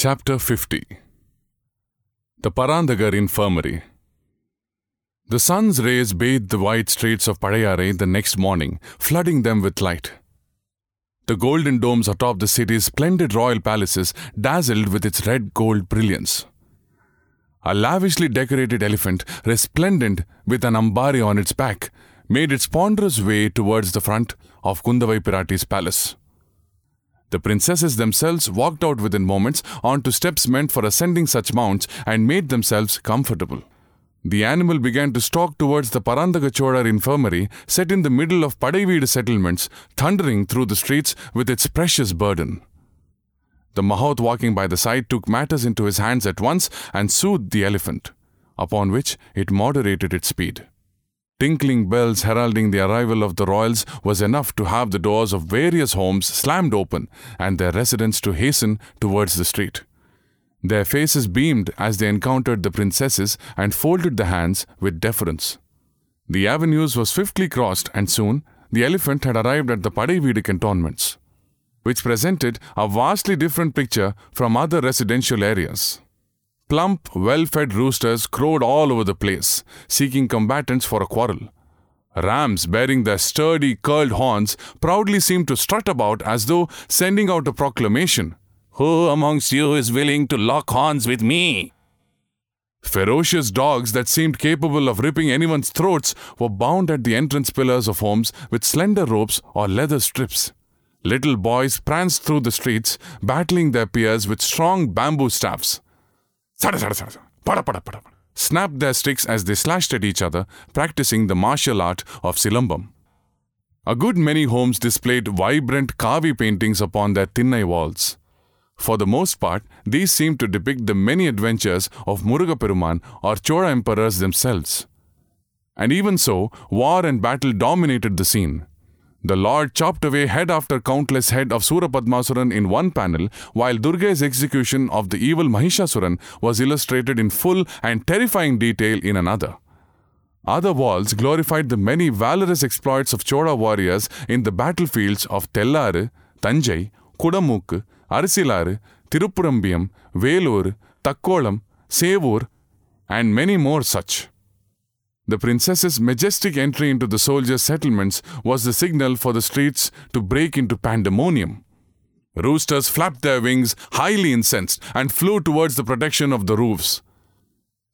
Chapter 50 The Paranthakar Infirmary The sun's rays bathed the wide streets of Pazhayarai the next morning, flooding them with light. The golden domes atop the city's splendid royal palaces dazzled with its red gold brilliance. A lavishly decorated elephant, resplendent with an ambari on its back, made its ponderous way towards the front of Kundavai Pirati's palace. The princesses themselves walked out within moments onto steps meant for ascending such mounts and made themselves comfortable. The animal began to stalk towards the Parandagachorar infirmary set in the middle of Padaiveedu settlements, thundering through the streets with its precious burden. The Mahout walking by the side took matters into his hands at once and soothed the elephant, upon which it moderated its speed. Tinkling bells heralding the arrival of the royals was enough to have the doors of various homes slammed open and their residents to hasten towards the street. Their faces beamed as they encountered the princesses and folded the hands with deference. The avenues were swiftly crossed, and soon the elephant had arrived at the Padaiveedu cantonments, which presented a vastly different picture from other residential areas. Plump, well fed roosters crowed all over the place, seeking combatants for a quarrel. Rams bearing their sturdy, curled horns proudly seemed to strut about as though sending out a proclamation Who amongst you is willing to lock horns with me? Ferocious dogs that seemed capable of ripping anyone's throats were bound at the entrance pillars of homes with slender ropes or leather strips. Little boys pranced through the streets, battling their peers with strong bamboo staffs. Sada, sada, sada, pada, pada, pada. Snapped their sticks as they slashed at each other, practicing the martial art of silambam. A good many homes displayed vibrant kavi paintings upon their thinnai walls. For the most part, these seemed to depict the many adventures of Muruga Peruman or Chola emperors themselves. And even so, war and battle dominated the scene. The Lord chopped away head after countless head of Surapadmasuran in one panel, while Durga's execution of the evil Mahishasuran was illustrated in full and terrifying detail in another. Other walls glorified the many valorous exploits of Chola warriors in the battlefields of Tellaru, Tanjai, Kudamukku, Arisilaru, Tirupurambiyam, Velur, Takkolam, Sevur, and many more such. The princess's majestic entry into the soldiers' settlements was the signal for the streets to break into pandemonium. Roosters flapped their wings, highly incensed, and flew towards the protection of the roofs.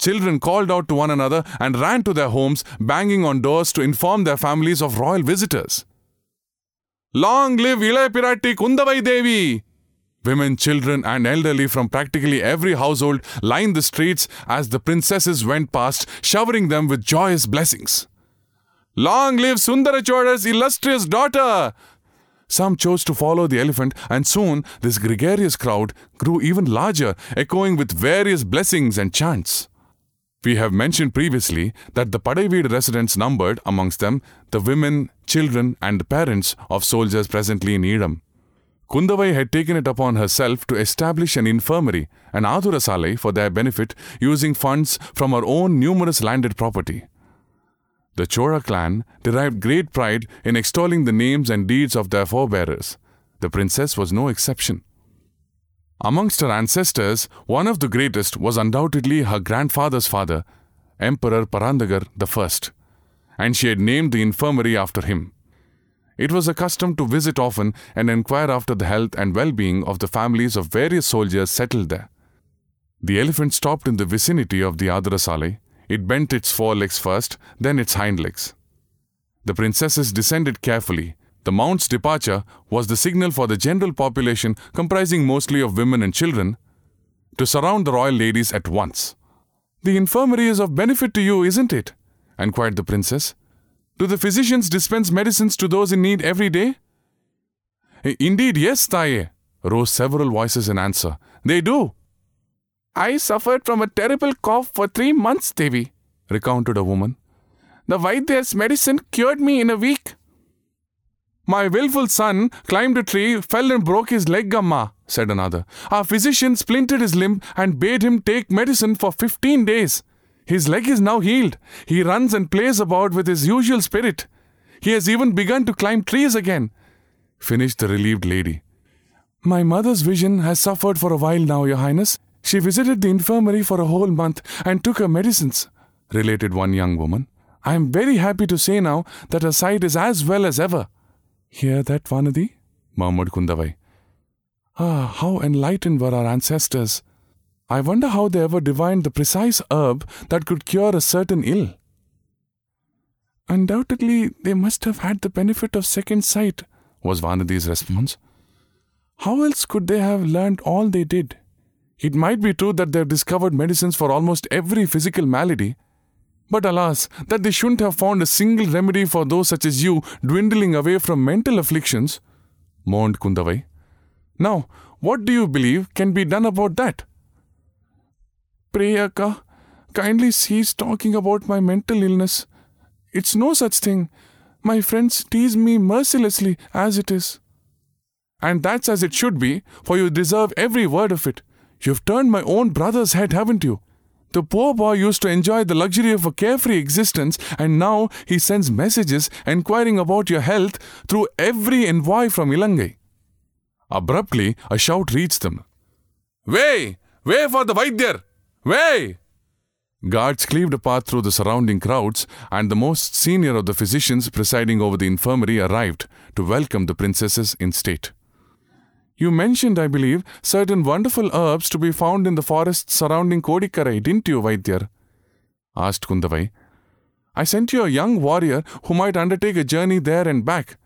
Children called out to one another and ran to their homes, banging on doors to inform their families of royal visitors. Long live Ilay Pirati Kundavai Devi! Women, children, and elderly from practically every household lined the streets as the princesses went past, showering them with joyous blessings. Long live Sundarachoda's illustrious daughter! Some chose to follow the elephant, and soon this gregarious crowd grew even larger, echoing with various blessings and chants. We have mentioned previously that the Padaiveedu residents numbered amongst them the women, children, and parents of soldiers presently in Edam. Kundavai had taken it upon herself to establish an infirmary, an Adhurasalai, for their benefit using funds from her own numerous landed property. The Chola clan derived great pride in extolling the names and deeds of their forebearers. The princess was no exception. Amongst her ancestors, one of the greatest was undoubtedly her grandfather's father, Emperor Paranthakar I, and she had named the infirmary after him. It was a custom to visit often and inquire after the health and well being of the families of various soldiers settled there. The elephant stopped in the vicinity of the Adhurasalai. It bent its forelegs first, then its hind legs. The princesses descended carefully. The mount's departure was the signal for the general population, comprising mostly of women and children, to surround the royal ladies at once. The infirmary is of benefit to you, isn't it? inquired the princess. Do the physicians dispense medicines to those in need every day? Eh, indeed, yes, Taye, rose several voices in answer. They do. I suffered from a terrible cough for three months, Devi, recounted a woman. The Vaidyar's medicine cured me in a week. My willful son climbed a tree, fell and broke his leg, Amma, said another. Our physician splintered his limb and bade him take medicine for fifteen days. His leg is now healed. He runs and plays about with his usual spirit. He has even begun to climb trees again, finished the relieved lady. My mother's vision has suffered for a while now, Your Highness. She visited the infirmary for a whole month and took her medicines, related one young woman. I am very happy to say now that her sight is as well as ever. Hear that, Vanadi? murmured Kundavai. Ah, how enlightened were our ancestors. I wonder how they ever divined the precise herb that could cure a certain ill. Undoubtedly, they must have had the benefit of second sight, was Vanadi's response. How else could they have learned all they did? It might be true that they have discovered medicines for almost every physical malady, but alas, that they shouldn't have found a single remedy for those such as you dwindling away from mental afflictions, mourned Kundavai. Now, what do you believe can be done about that? Pray, Akka, kindly cease talking about my mental illness. It's no such thing. My friends tease me mercilessly as it is. And that's as it should be, for you deserve every word of it. You've turned my own brother's head, haven't you? The poor boy used to enjoy the luxury of a carefree existence, and now he sends messages inquiring about your health through every envoy from Ilangai. Abruptly, a shout reached them. Way! Way for the Vaidyar! Way! Guards cleaved a path through the surrounding crowds, and the most senior of the physicians presiding over the infirmary arrived to welcome the princesses in state. You mentioned, I believe, certain wonderful herbs to be found in the forests surrounding Kodikarai, didn't you, Vaidyar? asked Kundavai. I sent you a young warrior who might undertake a journey there and back.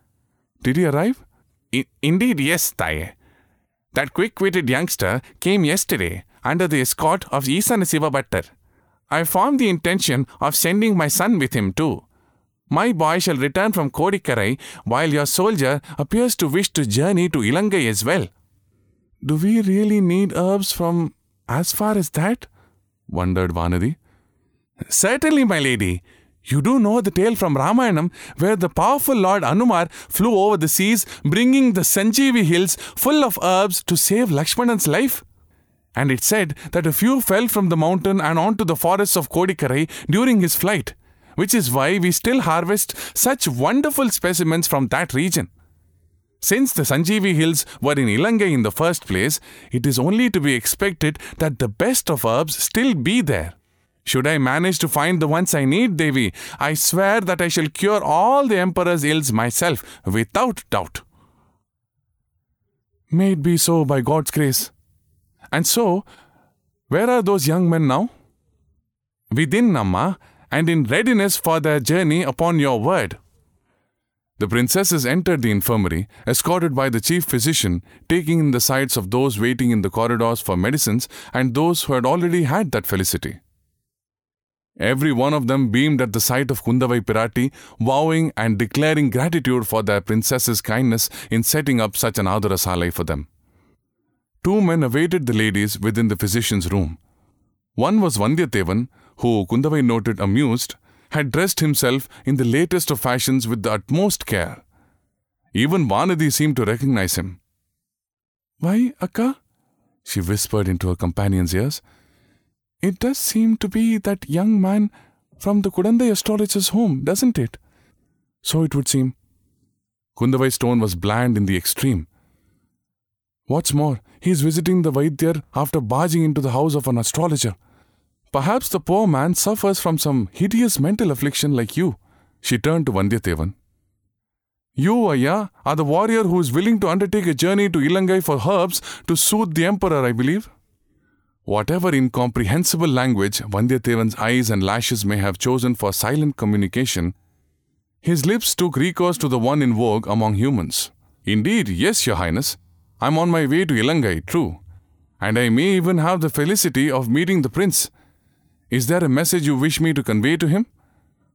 Did he arrive? I- indeed, yes, Taye. That quick witted youngster came yesterday under the escort of Isana Siva Bhattar. I formed the intention of sending my son with him too. My boy shall return from Kodikarai while your soldier appears to wish to journey to Ilangai as well. Do we really need herbs from as far as that? wondered Vanadi. Certainly, my lady. You do know the tale from Ramayanam where the powerful Lord Anumar flew over the seas bringing the Sanjeevi hills full of herbs to save Lakshmanan's life? And it said that a few fell from the mountain and onto the forests of Kodikarai during his flight, which is why we still harvest such wonderful specimens from that region. Since the Sanjeevi hills were in Ilangai in the first place, it is only to be expected that the best of herbs still be there. Should I manage to find the ones I need, Devi, I swear that I shall cure all the emperor's ills myself, without doubt. May it be so by God's grace. And so, where are those young men now? Within Amma, and in readiness for their journey upon your word. The princesses entered the infirmary, escorted by the chief physician, taking in the sights of those waiting in the corridors for medicines and those who had already had that felicity. Every one of them beamed at the sight of Kundavai Pirati, vowing and declaring gratitude for their princess's kindness in setting up such an Adhurasalai for them. Two men awaited the ladies within the physician's room. One was Vandiyathevan, who, Kundavai noted amused, had dressed himself in the latest of fashions with the utmost care. Even Vanadi seemed to recognize him. Why, Akka? she whispered into her companion's ears. It does seem to be that young man from the Kudandai astrologer's home, doesn't it? So it would seem. Kundavai's tone was bland in the extreme. What's more, he is visiting the Vaidyar after barging into the house of an astrologer. Perhaps the poor man suffers from some hideous mental affliction like you. She turned to Vandiyathevan. You, Aya, are the warrior who is willing to undertake a journey to Ilangai for herbs to soothe the emperor, I believe. Whatever incomprehensible language Vandiyathevan's eyes and lashes may have chosen for silent communication, his lips took recourse to the one in vogue among humans. Indeed, yes, Your Highness. I'm on my way to Ilangai, true. And I may even have the felicity of meeting the prince. Is there a message you wish me to convey to him?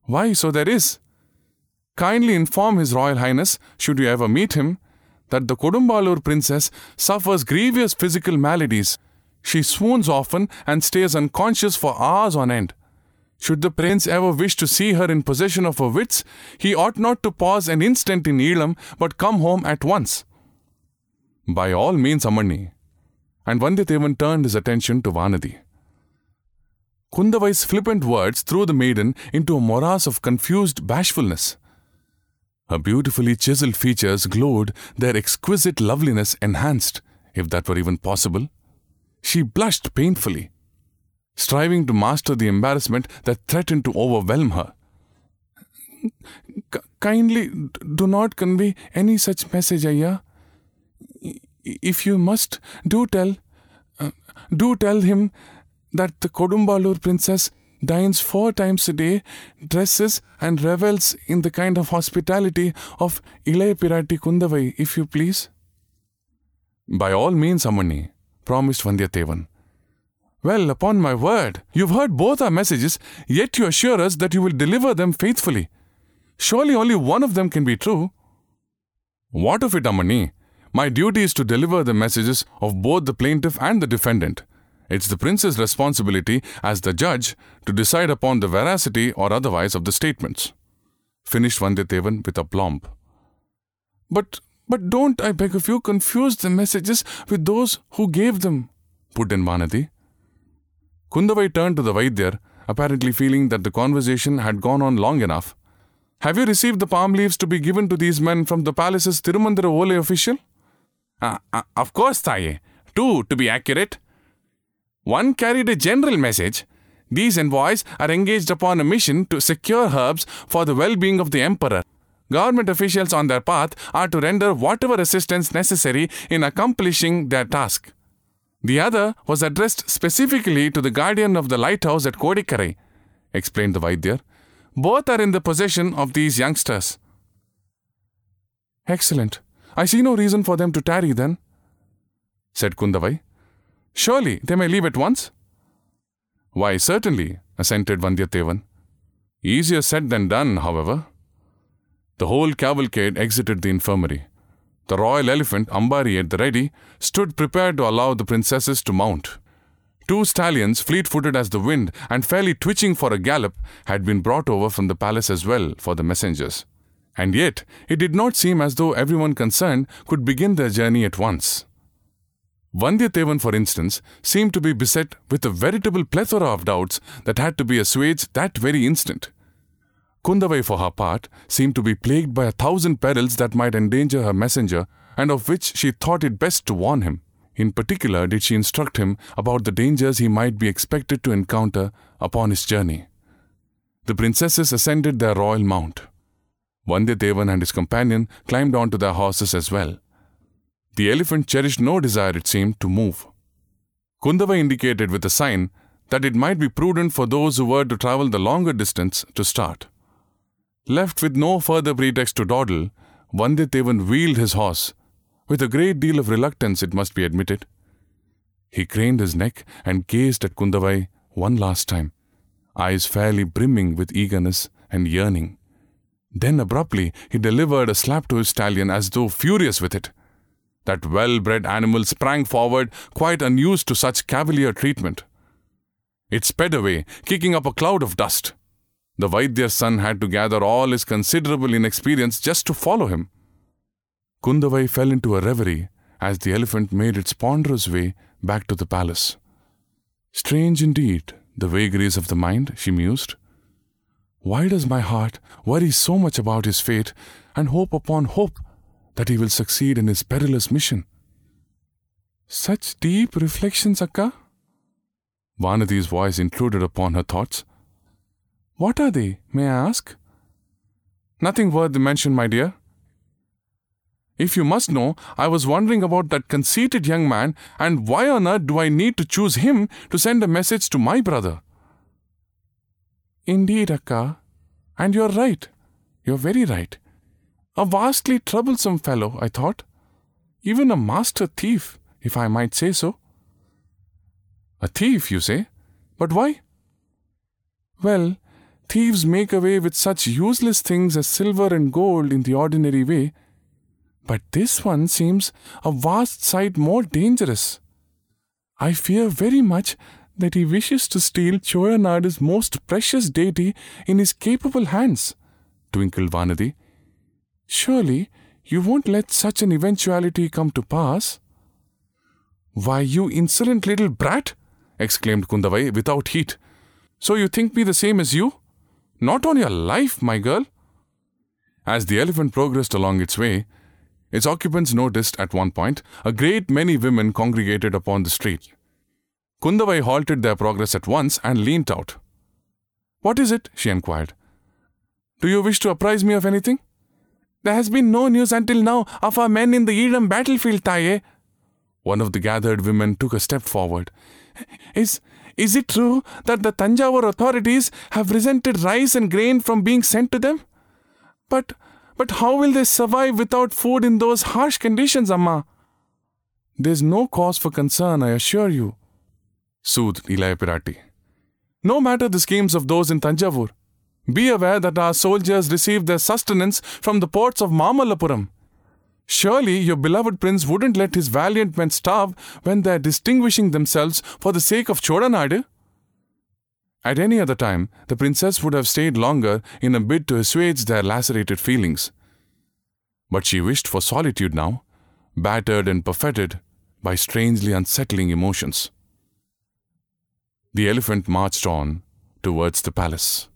Why, so there is. Kindly inform His Royal Highness, should you ever meet him, that the Kodumbalur princess suffers grievous physical maladies. She swoons often and stays unconscious for hours on end. Should the prince ever wish to see her in possession of her wits, he ought not to pause an instant in Elam, but come home at once. By all means, Amani. And Vandiyathevan turned his attention to Vanadi. Kundavai's flippant words threw the maiden into a morass of confused bashfulness. Her beautifully chiseled features glowed, their exquisite loveliness enhanced. if that were even possible. She blushed painfully, striving to master the embarrassment that threatened to overwhelm her. K- kindly do not convey any such message, Ayya. If you must, do tell, uh, do tell him that the Kodumbalur princess dines four times a day, dresses and revels in the kind of hospitality of Ilaya Pirati Kundavai, if you please. By all means, Ammani, promised Vandiyathevan. Well, upon my word, you've heard both our messages, yet you assure us that you will deliver them faithfully. Surely only one of them can be true. What of it, Ammani? My duty is to deliver the messages of both the plaintiff and the defendant. It's the prince's responsibility as the judge to decide upon the veracity or otherwise of the statements. Finished Vandiyathevan with aplomb. But but don't, I beg of you, confuse the messages with those who gave them, put in Vanadi. Kundavai turned to the Vaidyar, apparently feeling that the conversation had gone on long enough. Have you received the palm leaves to be given to these men from the palace's Tirumandira Olai official? Uh, of course, Taye. Two, to be accurate. One carried a general message. These envoys are engaged upon a mission to secure herbs for the well being of the emperor. Government officials on their path are to render whatever assistance necessary in accomplishing their task. The other was addressed specifically to the guardian of the lighthouse at Kodikarai, explained the Vaidyar. Both are in the possession of these youngsters. Excellent. I see no reason for them to tarry then, said Kundavai. Surely they may leave at once? Why, certainly, assented Vandiyathevan. Easier said than done, however. The whole cavalcade exited the infirmary. The royal elephant, Ambari at the ready, stood prepared to allow the princesses to mount. Two stallions, fleet footed as the wind and fairly twitching for a gallop, had been brought over from the palace as well for the messengers. And yet, it did not seem as though everyone concerned could begin their journey at once. Vandiyathevan, for instance, seemed to be beset with a veritable plethora of doubts that had to be assuaged that very instant. Kundavai, for her part, seemed to be plagued by a thousand perils that might endanger her messenger, and of which she thought it best to warn him. In particular, did she instruct him about the dangers he might be expected to encounter upon his journey. The princesses ascended their royal mount. Vandiyathevan and his companion climbed onto their horses as well. The elephant cherished no desire, it seemed, to move. Kundavai indicated with a sign that it might be prudent for those who were to travel the longer distance to start. Left with no further pretext to dawdle, Vandiyathevan wheeled his horse, with a great deal of reluctance, it must be admitted. He craned his neck and gazed at Kundavai one last time, eyes fairly brimming with eagerness and yearning. Then abruptly he delivered a slap to his stallion as though furious with it. That well bred animal sprang forward, quite unused to such cavalier treatment. It sped away, kicking up a cloud of dust. The Vaidyar's son had to gather all his considerable inexperience just to follow him. Kundavai fell into a reverie as the elephant made its ponderous way back to the palace. Strange indeed, the vagaries of the mind, she mused. Why does my heart worry so much about his fate and hope upon hope that he will succeed in his perilous mission? Such deep reflections, Akka? Vanadi's voice intruded upon her thoughts. What are they, may I ask? Nothing worth the mention, my dear. If you must know, I was wondering about that conceited young man and why on earth do I need to choose him to send a message to my brother? Indeed, Akka. And you're right. You're very right. A vastly troublesome fellow, I thought. Even a master thief, if I might say so. A thief, you say? But why? Well, thieves make away with such useless things as silver and gold in the ordinary way. But this one seems a vast sight more dangerous. I fear very much that he wishes to steal Choyanada's most precious deity in his capable hands, twinkled Vanadi. Surely you won't let such an eventuality come to pass. Why, you insolent little brat! exclaimed Kundavai without heat. So you think me the same as you? Not on your life, my girl. As the elephant progressed along its way, Its occupants noticed at one point a great many women congregated upon the street. Kundavai halted their progress at once and leant out. What is it? she inquired. Do you wish to apprise me of anything? There has been no news until now of our men in the Edam battlefield, Taye. One of the gathered women took a step forward. Is, is it true that the Tanjavur authorities have resented rice and grain from being sent to them? But, but how will they survive without food in those harsh conditions, Amma? There's no cause for concern, I assure you, soothed Ilaya Pirati. No matter the schemes of those in Tanjavur, be aware that our soldiers receive their sustenance from the ports of Mamallapuram. Surely your beloved prince wouldn't let his valiant men starve when they're distinguishing themselves for the sake of Chodanadu. At any other time, the princess would have stayed longer in a bid to assuage their lacerated feelings. But she wished for solitude now, battered and buffeted by strangely unsettling emotions. The elephant marched on towards the palace.